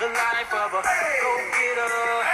The life of a go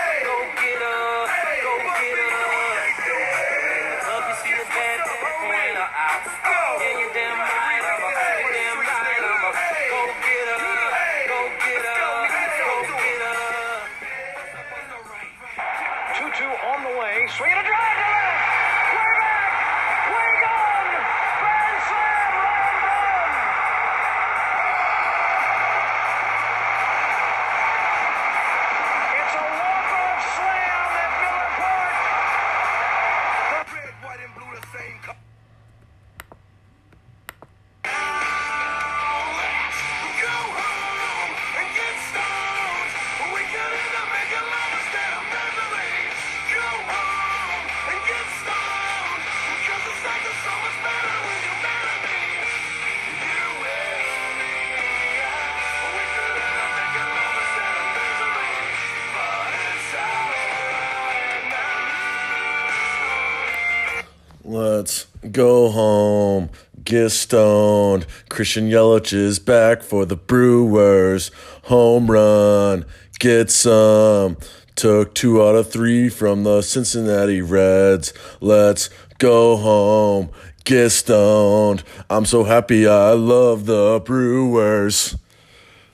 Let's go home, get stoned. Christian Yelich is back for the Brewers. Home run, get some. Took two out of three from the Cincinnati Reds. Let's go home, get stoned. I'm so happy I love the Brewers.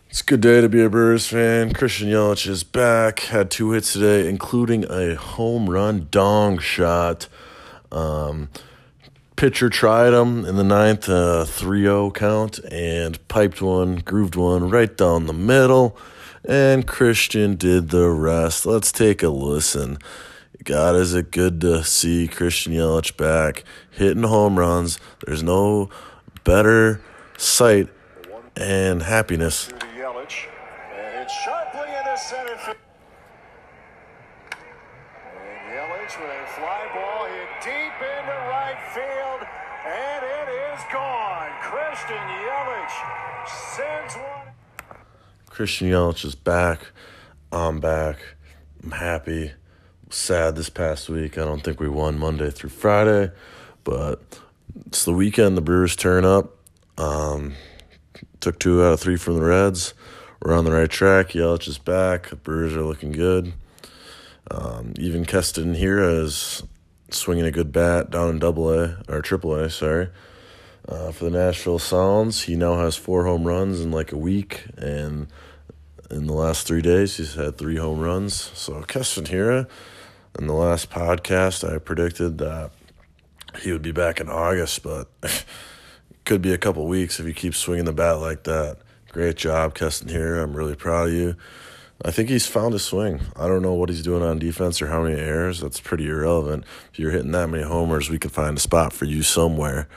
It's a good day to be a Brewers fan. Christian Yelich is back. Had two hits today, including a home run dong shot. Um, pitcher tried him in the ninth, uh, 3-0 count, and piped one, grooved one right down the middle, and Christian did the rest. Let's take a listen. God, is it good to see Christian Yelich back hitting home runs. There's no better sight and happiness To Yelich. And hit sharply into center field. And With a fly ball hit deep into right field. And it is gone. Christian Yelich sends one. Christian Yelich is back. I'm back. I'm happy. Sad this past week. I don't think we won Monday through Friday, but it's the weekend. The Brewers turn up. Um, took two out of three from the Reds. We're on the right track. Yelich is back. The Brewers are looking good. Um, even Keston Hiura is swinging a good bat down in Double A or Triple A. Sorry. Uh, for the Nashville Sounds, he now has four home runs in like a week, and in the last three days, he's had three home runs. So Keston Hiura, in the last podcast, I predicted that he would be back in August, but could be a couple weeks if he keeps swinging the bat like that. Great job, Keston Hiura. I'm really proud of you. I think he's found a swing. I don't know what he's doing on defense or how many errors. That's pretty irrelevant. If you're hitting that many homers, we can find a spot for you somewhere.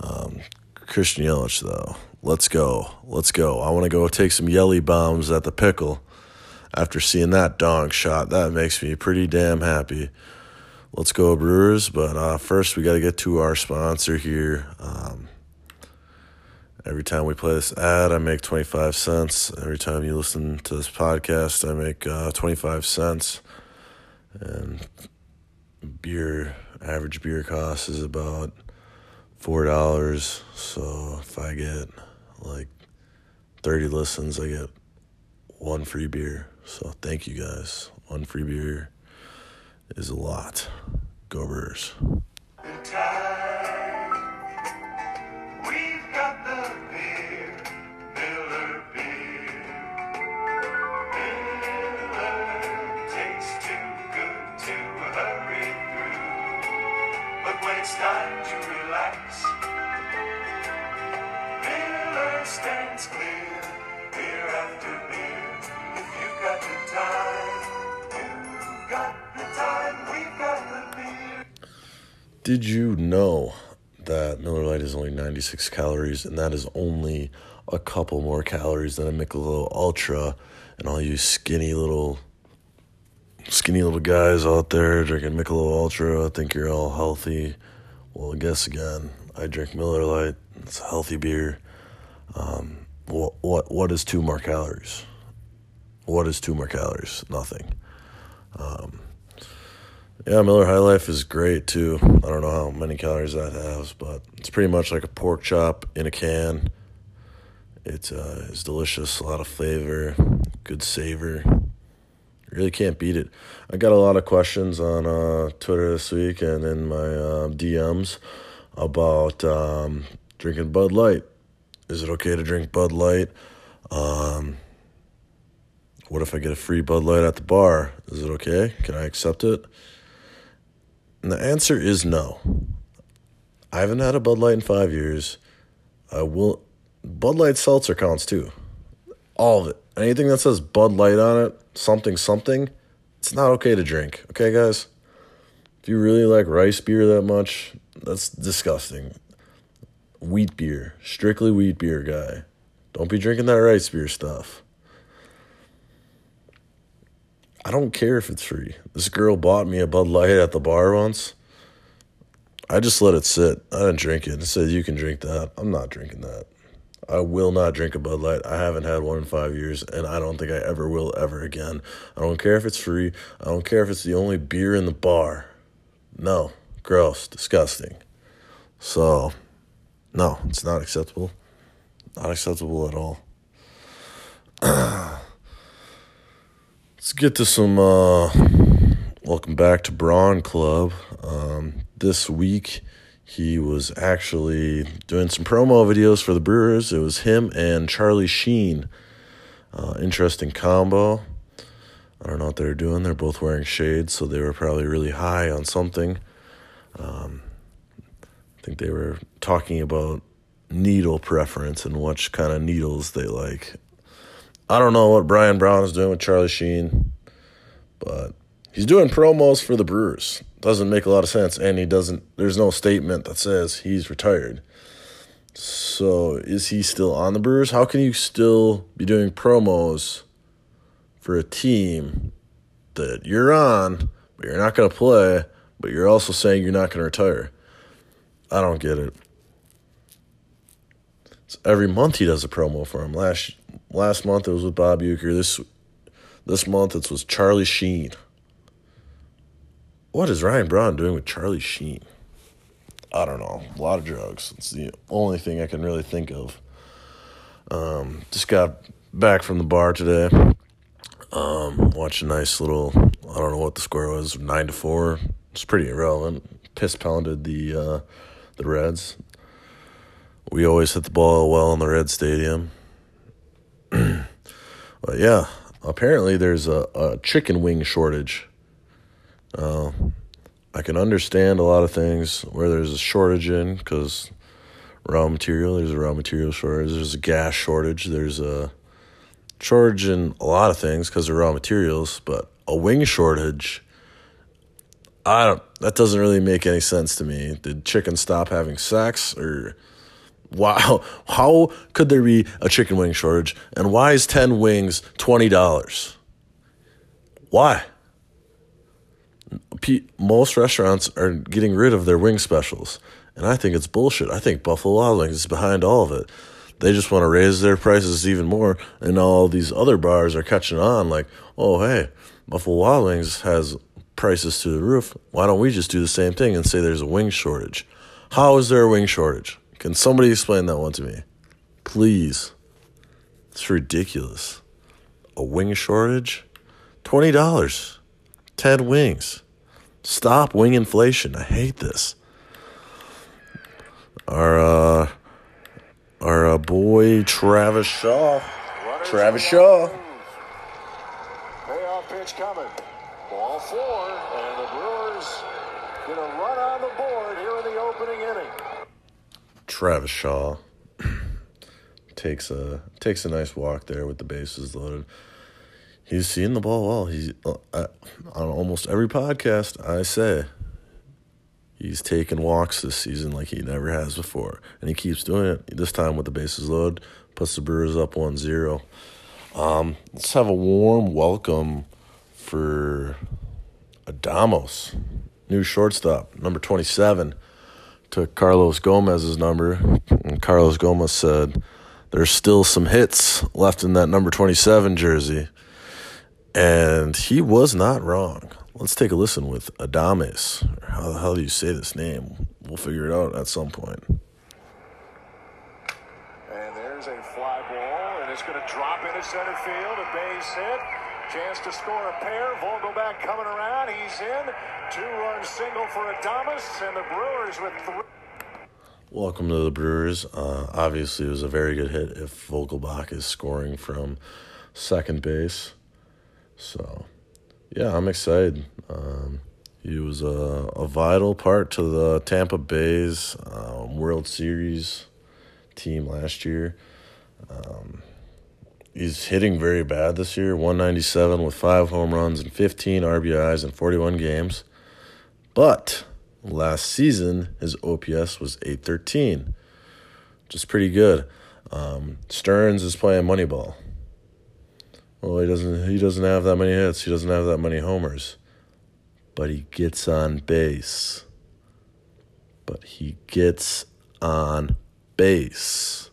Um, Christian Yelich, though, let's go. Let's go. I want to go take some Yelly bombs at the pickle. After seeing that dong shot, that makes me pretty damn happy. Let's go, Brewers. But uh, first, we got to get to our sponsor here. Um, every time we play this ad, I make 25 cents. Every time you listen to this podcast, I make uh, 25 cents. And beer, average beer cost is about four dollars. So if I get like thirty listens, I get one free beer. So thank you guys. One free beer is a lot. Go Brewers. When it's time to relax, Miller stands clear, beer after beer. If you've got the time, you've got the time, we've got the beer. Did you know that Miller Lite is only 96 calories, and that is only a couple more calories than a Michelob Ultra? And all you skinny little, skinny little guys out there drinking Michelob Ultra, I think you're all healthy. Well, guess again, I drink Miller Lite. It's a healthy beer. Um, what what what is two more calories? What is two more calories? Nothing. Um, yeah, Miller High Life is great too. I don't know how many calories that has, but it's pretty much like a pork chop in a can. It uh, is delicious, a lot of flavor, good savor. Really can't beat it. I got a lot of questions on uh, Twitter this week and in my uh, DMs about um, drinking Bud Light. Is it okay to drink Bud Light? Um, what if I get a free Bud Light at the bar? Is it okay? Can I accept it? And the answer is no. I haven't had a Bud Light in five years. I will. Bud Light seltzer counts too. All of it. Anything that says Bud Light on it, something, something, it's not okay to drink. Okay, guys? If you really like rice beer that much, that's disgusting. Wheat beer, strictly wheat beer guy. Don't be drinking that rice beer stuff. I don't care if it's free. This girl bought me a Bud Light at the bar once. I just let it sit. I didn't drink it. It said you can drink that. I'm not drinking that. I will not drink a Bud Light. I haven't had one in five years, and I don't think I ever will ever again. I don't care if it's free. I don't care if it's the only beer in the bar. No, gross, disgusting. So, no, it's not acceptable. Not acceptable at all. Let's get to some. Uh, welcome back to Braun Club. Um, this week, he was actually doing some promo videos for the Brewers. It was him and Charlie Sheen. Uh, interesting combo. I don't know what they're doing. They're both wearing shades, so they were probably really high on something. Um, I think they were talking about needle preference and which kind of needles they like. I don't know what Ryan Braun is doing with Charlie Sheen, but he's doing promos for the Brewers. Doesn't make a lot of sense, and he doesn't. There's no statement that says he's retired. So is he still on the Brewers? How can you still be doing promos for a team that you're on, but you're not going to play, but you're also saying you're not going to retire? I don't get it. So every month he does a promo for him. Last last month it was with Bob Uecker. This this month it was Charlie Sheen. What is Ryan Braun doing with Charlie Sheen? I don't know. A lot of drugs. It's the only thing I can really think of. Um, just got back from the bar today. Um, watched a nice little. I don't know what the score was. Nine to four. It's pretty irrelevant. Piss pounded the uh, the Reds. We always hit the ball well in the Red Stadium. but yeah, apparently there's a, a chicken wing shortage. Uh, I can understand a lot of things where there's a shortage in because raw material. There's a raw material shortage. There's a gas shortage. There's a shortage in a lot of things because of raw materials. But a wing shortage, I don't. That doesn't really make any sense to me. Did chicken stop having sex or? Wow, how could there be a chicken wing shortage? And why is 10 wings $20? Why? Most restaurants are getting rid of their wing specials. And I think it's bullshit. I think Buffalo Wild Wings is behind all of it. They just want to raise their prices even more. And all these other bars are catching on like, oh, hey, Buffalo Wild Wings has prices to the roof. Why don't we just do the same thing and say there's a wing shortage? How is there a wing shortage? Can somebody explain that one to me? Please. It's ridiculous. A wing shortage? $20. 10 wings. Stop wing inflation. I hate this. Our uh our uh, boy Travis Shaw. Travis Shaw. Payoff pitch coming. Ball four, and the Brewers gonna run on the board here in the opening inning. Travis Shaw takes a takes a nice walk there with the bases loaded. He's seeing the ball well. He's uh, on almost every podcast I say he's taken walks this season like he never has before, and he keeps doing it. This time with the bases loaded, puts the Brewers up 1-0. Um, let's have a warm welcome for Adames, new shortstop, number twenty seven took Carlos Gomez's number, and Carlos Gomez said, There's still some hits left in that number 27 jersey. And he was not wrong. Let's take a listen with Adames. How the hell do you say this name? We'll figure it out at some point. And there's a fly ball, and it's going to drop in to center field, a base hit. Chance to score a pair. Vogelbach coming around. He's in. Two-run single for Adames, and the Brewers with three. Welcome to the Brewers. Uh, obviously, it was a very good hit if Vogelbach is scoring from second base. So, yeah, I'm excited. Um, he was a, a vital part to the Tampa Bay's um, World Series team last year. Um, he's hitting very bad this year 197 with five home runs and 15 RBIs in 41 games. But last season, his OPS was 813, which is pretty good. Um, Stearns is playing Moneyball. Well, he doesn't. He doesn't have that many hits. He doesn't have that many homers, but he gets on base. But he gets on base.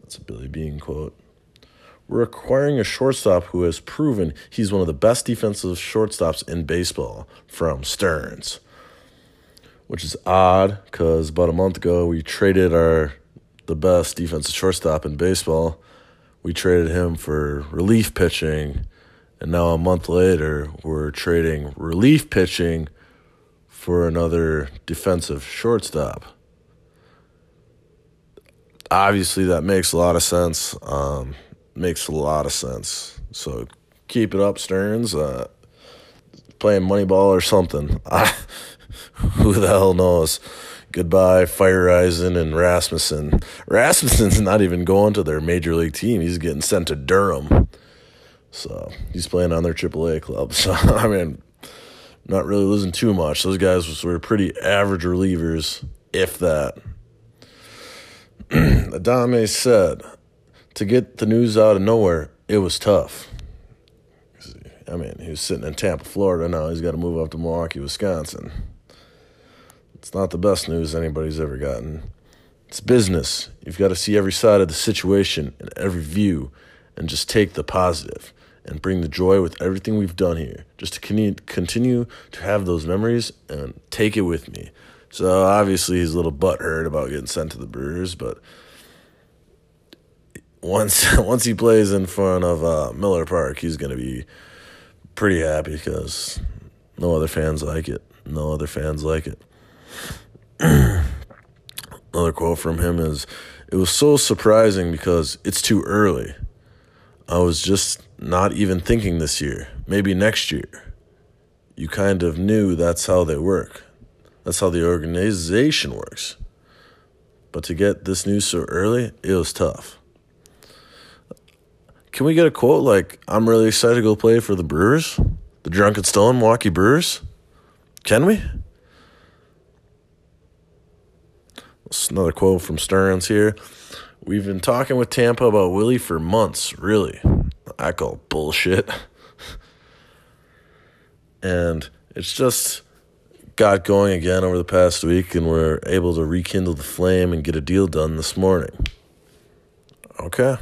That's a Billy Beane quote. We're acquiring a shortstop who has proven he's one of the best defensive shortstops in baseball from Stearns. Which is odd because about a month ago we traded our the best defensive shortstop in baseball. We traded him for relief pitching, and now a month later we're trading relief pitching for another defensive shortstop obviously that makes a lot of sense. Um, makes a lot of sense. So keep it up, Stearns. Uh, playing Moneyball or something. who the hell knows? Goodbye, Feyereisen and Rasmussen. Rasmussen's not even going to their major league team. He's getting sent to Durham. So he's playing on their AAA club. So, I mean, not really losing too much. Those guys were pretty average relievers, if that. Adame said, to get the news out of nowhere, it was tough. I mean, he was sitting in Tampa, Florida. Now he's got to move up to Milwaukee, Wisconsin. It's not the best news anybody's ever gotten. It's business. You've got to see every side of the situation and every view and just take the positive and bring the joy with everything we've done here. Just to continue to have those memories and take it with me. So obviously he's a little butthurt about getting sent to the Brewers, but once once he plays in front of uh, Miller Park, he's gonna be pretty happy because no other fans like it. No other fans like it. Another quote from him is, "It was so surprising because it's too early. I was just not even thinking this year. Maybe next year. You kind of knew that's how they work." That's how the organization works. But to get this news so early, it was tough. Can we get a quote like, I'm really excited to go play for the Brewers? The Drunken Stone Milwaukee Brewers? Can we? That's another quote from Stearns here. We've been talking with Tampa about Willy for months, really. I call bullshit. and it's just got going again over the past week and we're able to rekindle the flame and get a deal done this morning. Okay.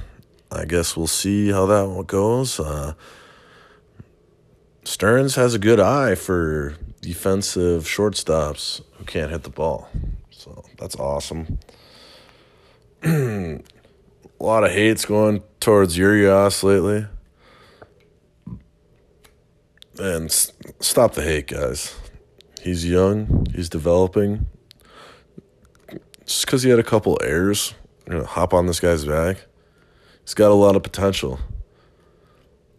I guess we'll see how that goes. Uh, Stearns has a good eye for defensive shortstops who can't hit the ball. So that's awesome. a lot of hate's going towards Urias lately. And stop the hate, guys. He's young. He's developing. Just because he had a couple errors, you know, hop on this guy's back. He's got a lot of potential.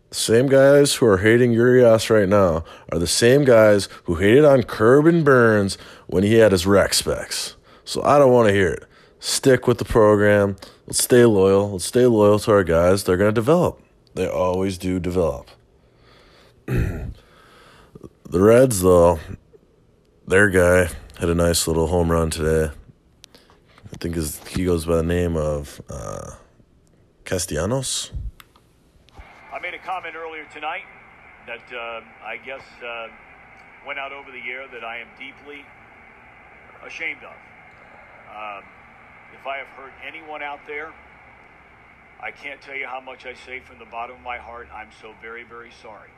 The same guys who are hating Urias right now are the same guys who hated on Corbin Burnes when he had his rec specs. So I don't want to hear it. Stick with the program. Let's stay loyal. Let's stay loyal to our guys. They're going to develop. They always do develop. the Reds, though, their guy had a nice little home run today. I think his, he goes by the name of uh, Castellanos. I made a comment earlier tonight that uh, I guess uh, went out over the air that I am deeply ashamed of. Um, if I have hurt anyone out there, I can't tell you how much I say from the bottom of my heart. I'm so very, very sorry.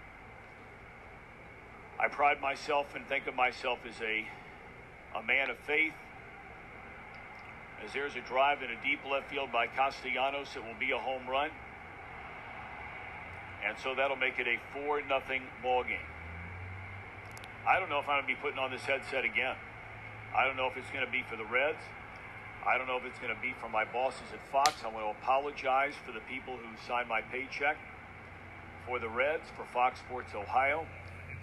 I pride myself and think of myself as a, a man of faith, as there's a drive in a deep left field by Castellanos. It will be a home run. And so that'll make it a 4 nothing ball game. I don't know if I'm going to be putting on this headset again. I don't know if it's going to be for the Reds. I don't know if it's going to be for my bosses at Fox. I want to apologize for the people who signed my paycheck for the Reds, for Fox Sports Ohio,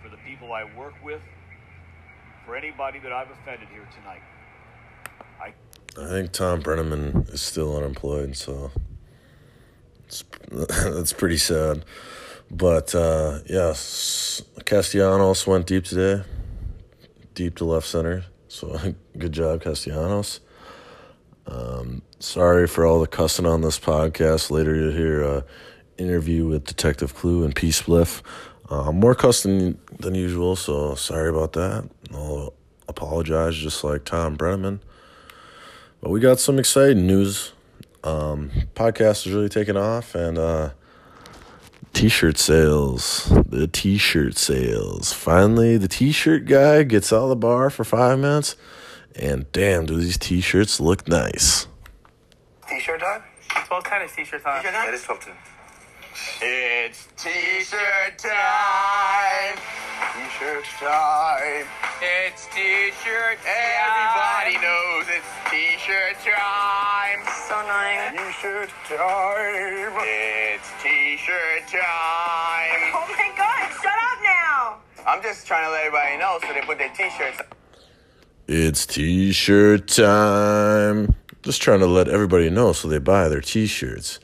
for the people I work with, for anybody that I've offended here tonight. I I think Thom Brennaman is still unemployed, so it's, that's pretty sad. But uh, yes, Castellanos went deep today, deep to left center. So good job, Castellanos. Um, sorry for all the cussing on this podcast. Later you'll hear a interview with Detective Clue and P Spliff. Uh, more cussing than usual, so sorry about that. I'll apologize, just like Thom Brennaman. But we got some exciting news. Um, podcast is really taking off, and uh, t-shirt sales. The t-shirt sales. Finally, the t-shirt guy gets out of the bar for five minutes, and damn, do these t-shirts look nice. T-shirt time? 12 tennis t-shirts on. T-shirt time? It is 12 10. It's t-shirt time. T-shirt time. It's t-shirt. Everybody knows it's t-shirt time. So annoying. T-shirt time. It's t-shirt time. Oh my god, shut up now! I'm just trying to let everybody know so they put their t-shirts. It's t-shirt time. Just trying to let everybody know so they buy their t-shirts.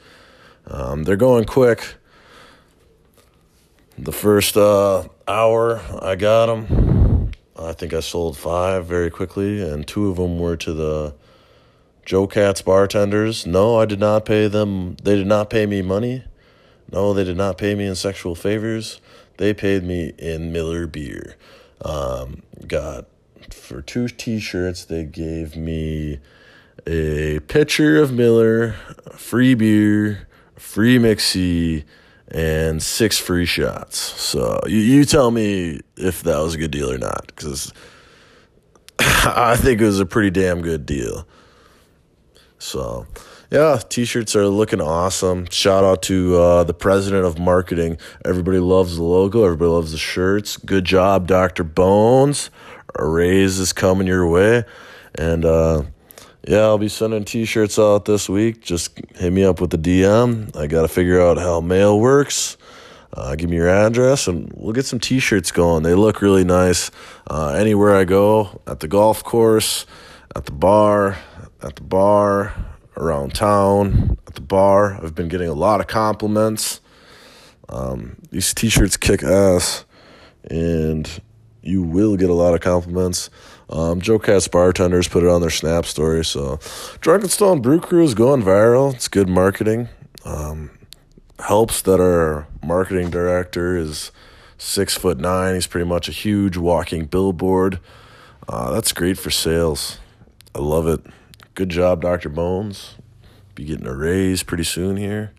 Um, they're going quick. The first uh, hour I got them. I think I sold five very quickly, and two of them were to the Joe Cats bartenders. No, I did not pay them. They did not pay me money. No, they did not pay me in sexual favors. They paid me in Miller beer. Um, got for two T-shirts. They gave me a pitcher of Miller, free beer, free mixy and six free shots. So you, you tell me if that was a good deal or not, because I think it was a pretty damn good deal. So, yeah, t-shirts are looking awesome. Shout out to uh, the president of marketing. Everybody loves the logo. Everybody loves the shirts. Good job, Dr. Bones. A raise is coming your way. And, uh, yeah, I'll be sending t-shirts out this week. Just hit me up with the DM. I got to figure out how mail works. Uh, give me your address and we'll get some t-shirts going. They look really nice. Uh, anywhere I go, at the golf course, at the bar, at the bar, around town, at the bar. I've been getting a lot of compliments. Um, these t-shirts kick ass, and you will get a lot of compliments. Um, Joe Cats bartenders put it on their Snap story. So, Drunken Stone Brew Crew is going viral. It's good marketing. Um, helps that our marketing director is six foot nine. He's pretty much a huge walking billboard. Uh, that's great for sales. I love it. Good job, Dr. Bones. Be getting a raise pretty soon here.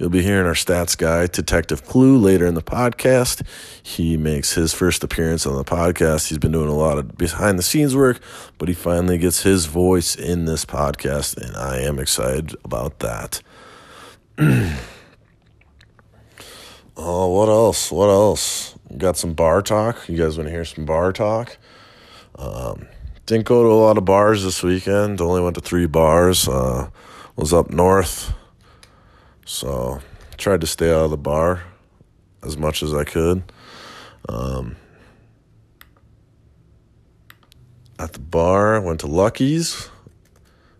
You'll be hearing our stats guy, Detective Clue, later in the podcast. He makes his first appearance on the podcast. He's been doing a lot of behind the scenes work, but he finally gets his voice in this podcast, and I am excited about that. oh, what else? What else? Got some bar talk. You guys want to hear some bar talk? Um, didn't go to a lot of bars this weekend. Only went to three bars. Uh, was up north, so tried to stay out of the bar as much as I could. Um, at the bar, went to Lucky's.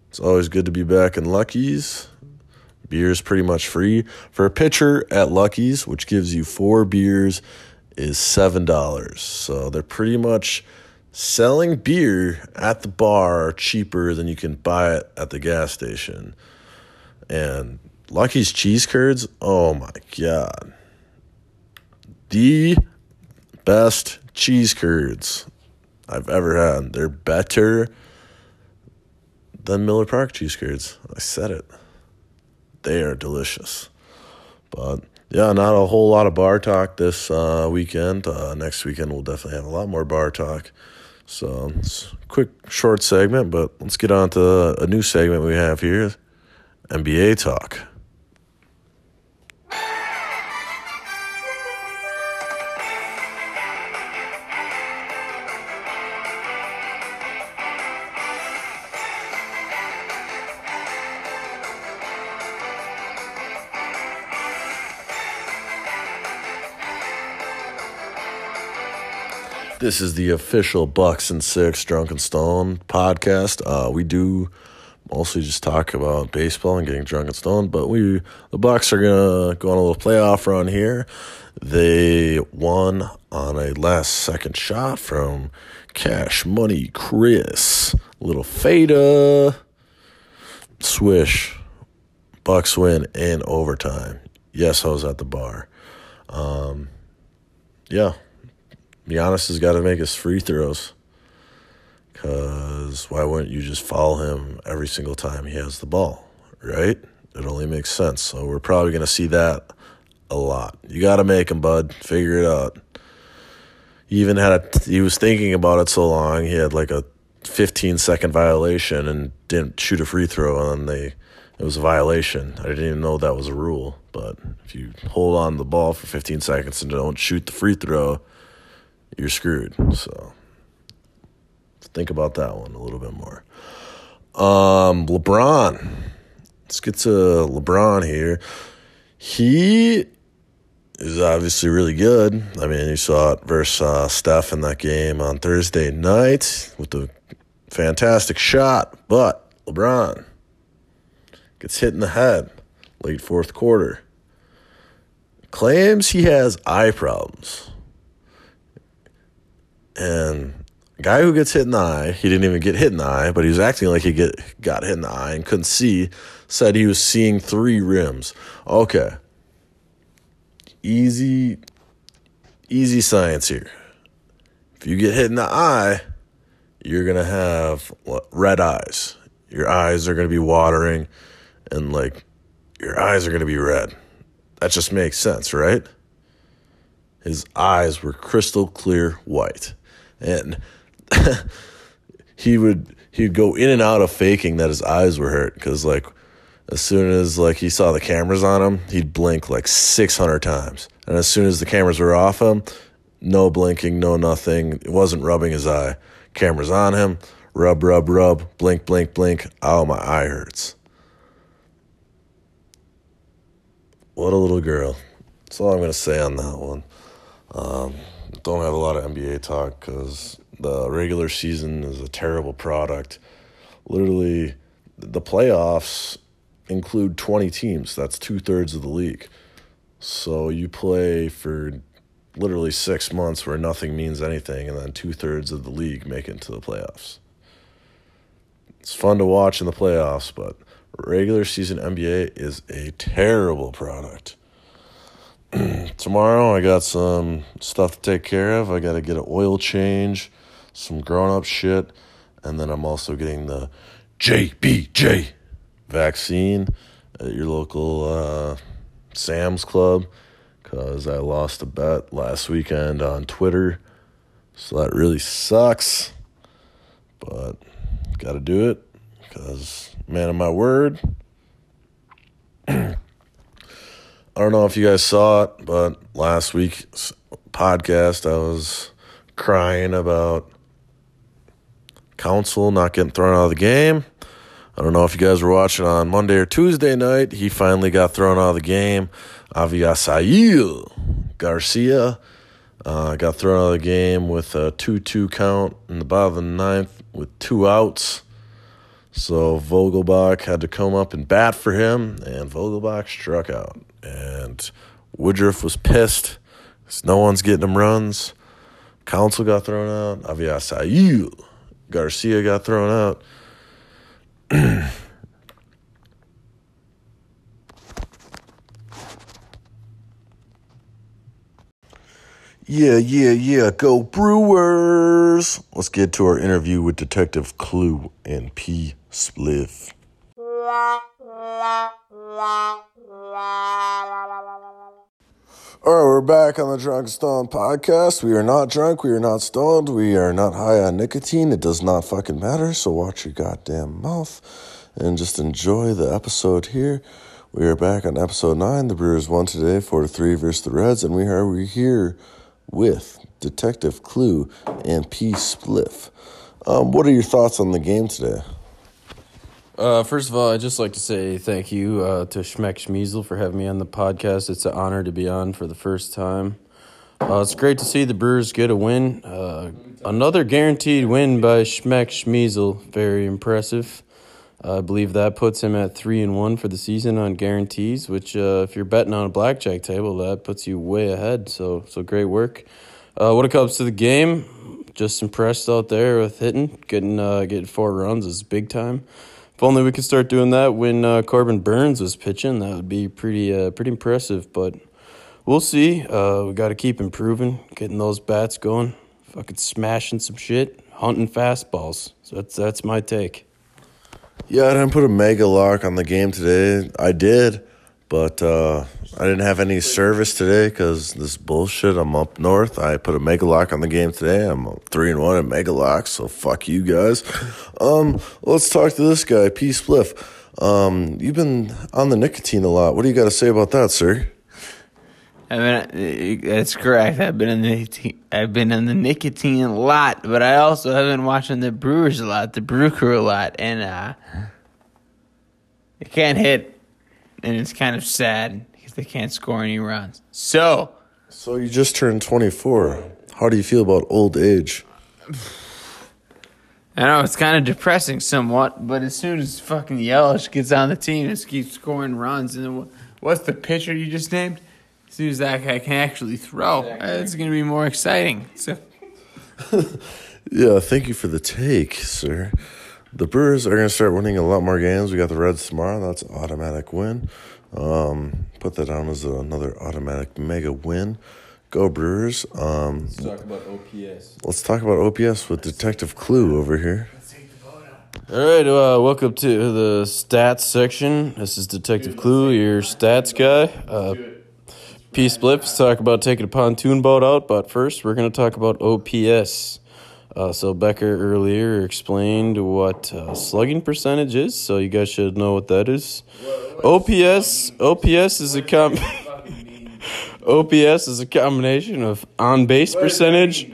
It's always good to be back in Lucky's. Beer is pretty much free. For a pitcher at Lucky's, which gives you four beers, is $7. So they're pretty much selling beer at the bar cheaper than you can buy it at the gas station. And Lucky's cheese curds, oh my god. The best cheese curds I've ever had. They're better than Miller Park cheese curds. I said it. They are delicious. But yeah, not a whole lot of bar talk this uh, weekend. Uh, next weekend we'll definitely have a lot more bar talk. So it's a quick, short segment, but let's get on to a new segment we have here NBA talk. This is the official Bucks and Six Drunken Stone podcast. Uh, we do mostly just talk about baseball and getting drunk and stoned, but we the Bucks are gonna go on a little playoff run here. They won on a last second shot from Cash Money Chris. Little fader. Swish. Bucks win in overtime. Yes, I was at the bar. Um, yeah. Giannis has got to make his free throws. Because why wouldn't you just follow him every single time he has the ball, right? It only makes sense. So we're probably going to see that a lot. You got to make him, bud. Figure it out. He even had a, he was thinking about it so long, he had like a 15 second violation and didn't shoot a free throw, and they it was a violation. I didn't even know that was a rule. But if you hold on the ball for 15 seconds and don't shoot the free throw, you're screwed. So think about that one a little bit more. Um, LeBron. Let's get to LeBron here. He is obviously really good. I mean, you saw it versus uh, Steph in that game on Thursday night with the fantastic shot, but LeBron gets hit in the head late fourth quarter. Claims he has eye problems. And guy who gets hit in the eye, he didn't even get hit in the eye, but he was acting like he get got hit in the eye and couldn't see, said he was seeing three rims. Okay. Easy easy science here. If you get hit in the eye, you're going to have red eyes. Your eyes are going to be watering and like your eyes are going to be red. That just makes sense, right? His eyes were crystal clear white and he would he'd go in and out of faking that his eyes were hurt because like as soon as like he saw the cameras on him he'd blink like 600 times. And as soon as the cameras were off him no blinking no nothing. It wasn't rubbing his eye. Cameras on him rub rub rub blink blink blink. Oh my eye hurts. What a little girl. That's all i'm going to say on that one. Um, don't have a lot of NBA talk because the regular season is a terrible product. Literally, the playoffs include 20 teams. That's two thirds of the league. So you play for literally six months where nothing means anything, and then two thirds of the league make it to the playoffs. It's fun to watch in the playoffs, but regular season NBA is a terrible product. tomorrow I got some stuff to take care of. I got to get an oil change, some grown up shit, and then I'm also getting the JBJ vaccine at your local uh, Sam's Club because I lost a bet last weekend on Twitter. So that really sucks. But got to do it because, man of my word. I don't know if you guys saw it, but last week's podcast, I was crying about Counsell not getting thrown out of the game. I don't know if you guys were watching on Monday or Tuesday night. He finally got thrown out of the game. Avisail Garcia uh, got thrown out of the game with a 2 2 count in the bottom of the ninth with two outs. So Vogelbach had to come up and bat for him, and Vogelbach struck out. And Woodruff was pissed no one's getting him runs. Counsell got thrown out. Avisail Garcia got thrown out. yeah, yeah, yeah. Go Brewers. Let's get to our interview with Detective Clue and P. Spliff. All right, we're back on the Drunk Stoned podcast. We are not drunk. We are not stoned. We are not high on nicotine. It does not fucking matter. So watch your goddamn mouth and just enjoy the episode here. We are back on episode nine. The Brewers won today, four to three versus the Reds, and we are here with Detective Clue and P. Spliff. Um, what are your thoughts on the game today? Uh, first of all, I'd just like to say thank you uh, to Schmeck Schmeasel for having me on the podcast. It's an honor to be on for the first time. Uh, it's great to see the Brewers get a win. Uh, another guaranteed win by Schmeck Schmeasel. Very impressive. I believe that puts him at three and one for the season on guarantees. Which, uh, if you're betting on a blackjack table, that puts you way ahead. So, so great work. Uh, when it comes to the game, just impressed out there with hitting, getting getting four runs is big time. If only we could start doing that when uh, Corbin Burnes was pitching, that would be pretty uh, pretty impressive. But we'll see. Uh, we got to keep improving, getting those bats going, fucking smashing some shit, hunting fastballs. So that's that's my take. Yeah, I didn't put a mega lock on the game today. I did, but uh, I didn't have any service today because this bullshit. I'm up north. I put a mega lock on the game today. I'm three and one at mega lock, so fuck you guys. Um, let's talk to this guy, P. Spliff. Um, you've been on the nicotine a lot. What do you got to say about that, sir? I mean, that's correct. I've been in the nicotine, I've been in the nicotine a lot, but I also have been watching the Brewers a lot, the Brew Crew a lot, and uh, they can't hit, and it's kind of sad because they can't score any runs. So So you just turned 24. How do you feel about old age? I know it's kind of depressing somewhat, but as soon as fucking Yelich gets on the team and keeps scoring runs, and then what's the pitcher you just named? As soon as that guy can actually throw, it's going to be more exciting. So. Yeah, thank you for the take, sir. The Brewers are going to start winning a lot more games. We got the Reds tomorrow. That's an automatic win. Um, put that down as another automatic mega win. Go Brewers. Um, Let's talk about OPS. let's talk about OPS with Detective Clue over here. All right, uh, welcome to the stats section. This is Detective Clue, your stats guy. Uh, P Spliff, let's talk about taking a pontoon boat out, but first we're going to talk about OPS. Uh, so Becker earlier explained what uh, slugging percentage is, so you guys should know what that is. OPS, OPS is a com- OPS is a combination of on base percentage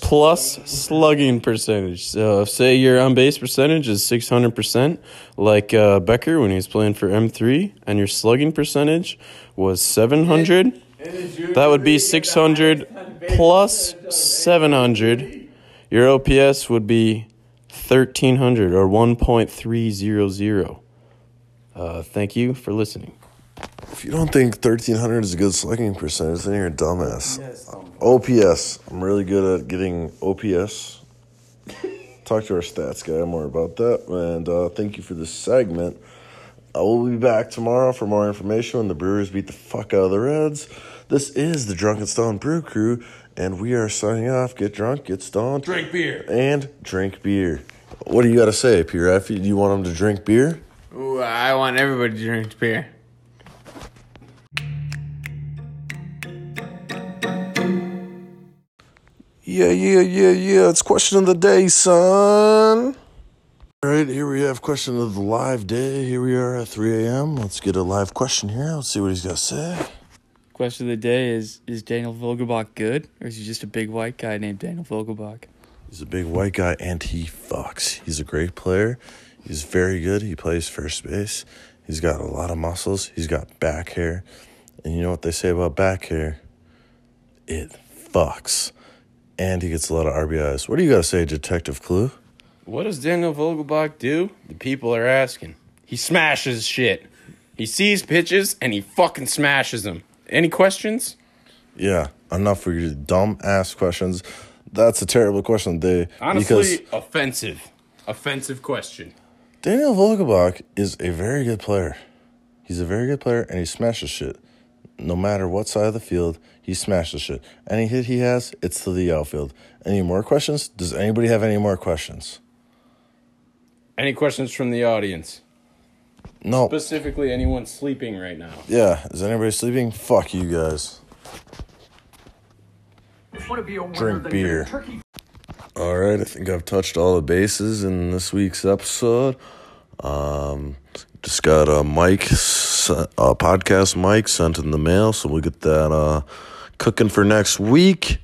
plus slugging percentage. So, if say your on base percentage is 600%, like uh, Becker when he was playing for M3, and your slugging percentage was 700, that would be 600 plus 700. Your OPS would be 1300 or 1.300. Uh, thank you for listening. If you don't think 1300 is a good slugging percentage, then you're a dumbass. OPS. I'm really good at getting OPS. Talk to our stats guy more about that. And uh, thank you for this segment. I will be back tomorrow for more information when the Brewers beat the fuck out of the Reds. This is the Drunken Stone Brew Crew, and we are signing off. Get drunk, get stoned, drink beer, and drink beer. What do you got to say, P. Raffy? Do you want them to drink beer? Ooh, I want everybody to drink beer. Yeah, yeah, yeah, yeah. It's question of the day, son. All right, here we have question of the live day. Here we are at 3 a.m. Let's get a live question here. Let's see what he's got to say. Question of the day is Is Daniel Vogelbach good, or is he just a big white guy named Daniel Vogelbach? He's a big white guy and he fucks. He's a great player. He's very good. He plays first base. He's got a lot of muscles. He's got back hair. And you know what they say about back hair? It fucks. And he gets a lot of RBIs. What do you got to say, Detective Clue? What does Daniel Vogelbach do? The people are asking. He smashes shit. He sees pitches and he fucking smashes them. Any questions? Yeah, enough for your dumb ass questions. That's a terrible question, they Honestly, because offensive. Offensive question. Daniel Vogelbach is a very good player. He's a very good player and he smashes shit. No matter what side of the field, he smashes shit. Any hit he has, it's to the outfield. Any more questions? Does anybody have any more questions? Any questions from the audience? No. Specifically, anyone sleeping right now? Yeah, is anybody sleeping? Fuck you guys. Drink beer. All right, I think I've touched all the bases in this week's episode. Um, just got a mic, a podcast mic sent in the mail, so we'll get that uh, cooking for next week.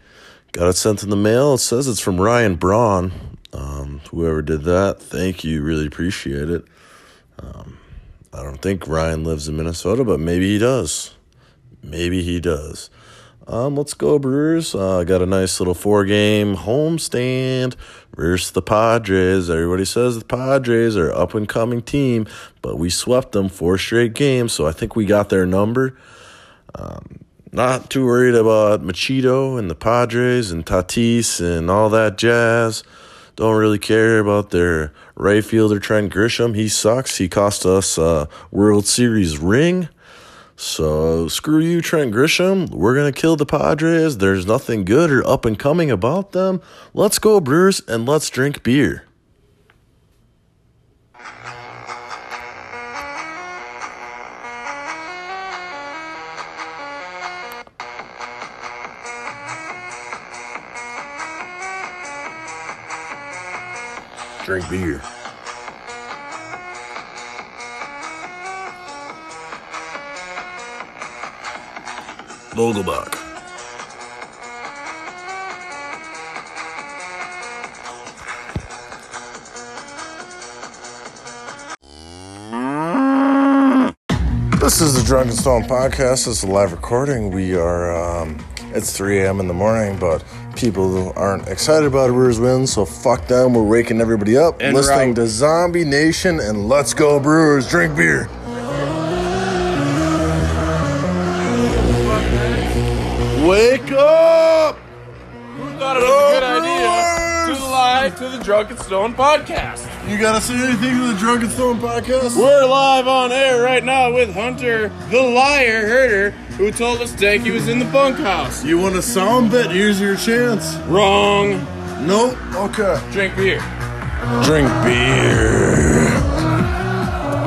Got it sent in the mail. It says it's from Ryan Braun. Um, whoever did that, thank you. Really appreciate it. Um, I don't think Ryan lives in Minnesota, but maybe he does. Maybe he does. Um, let's go, Brewers. Uh, got a nice little four game homestand versus the Padres. Everybody says the Padres are up and coming team, but we swept them four straight games, so I think we got their number. Um, not too worried about Machado and the Padres and Tatis and all that jazz. Don't really care about their right fielder Trent Grisham. He sucks. He cost us a World Series ring. So screw you, Trent Grisham. We're gonna kill the Padres. There's nothing good or up and coming about them. Let's go, Brewers, and let's drink beer. Drink beer. Vogelbach. This is the Drunken Stone podcast. It's a live recording. We are, um, it's 3 a.m. in the morning, but people aren't excited about Brewers win, so fuck them. We're waking everybody up, And listening right. to Zombie Nation, and let's go, Brewers. Drink beer. Wake up! thought it was a good idea to live to the Drunken Stone podcast. You gotta say anything to the Drunken Stone podcast? We're live on air right now with Hunter, the liar herder, who told us Stanky was in the bunkhouse. You want a sound bit? Here's your chance. Wrong. Nope. Okay. Drink beer. Drink beer.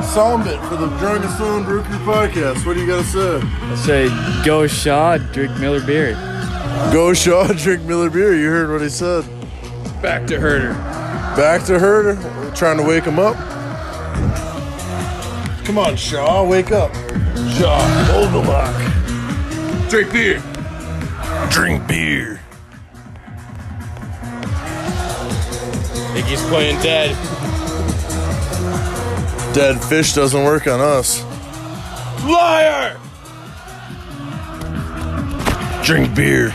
Sound bit for the Drunken Stone Brew Crew podcast. What do you gotta say? I say, go Shaw, drink Miller beer. Go Shaw, drink Miller beer. You heard what he said. Back to herder. Back to Herder. We're trying to wake him up. Come on, Shaw, wake up. Shaw, Vogelbach. Drink beer. Drink beer. think he's playing dead. Dead fish doesn't work on us. Liar! Drink beer.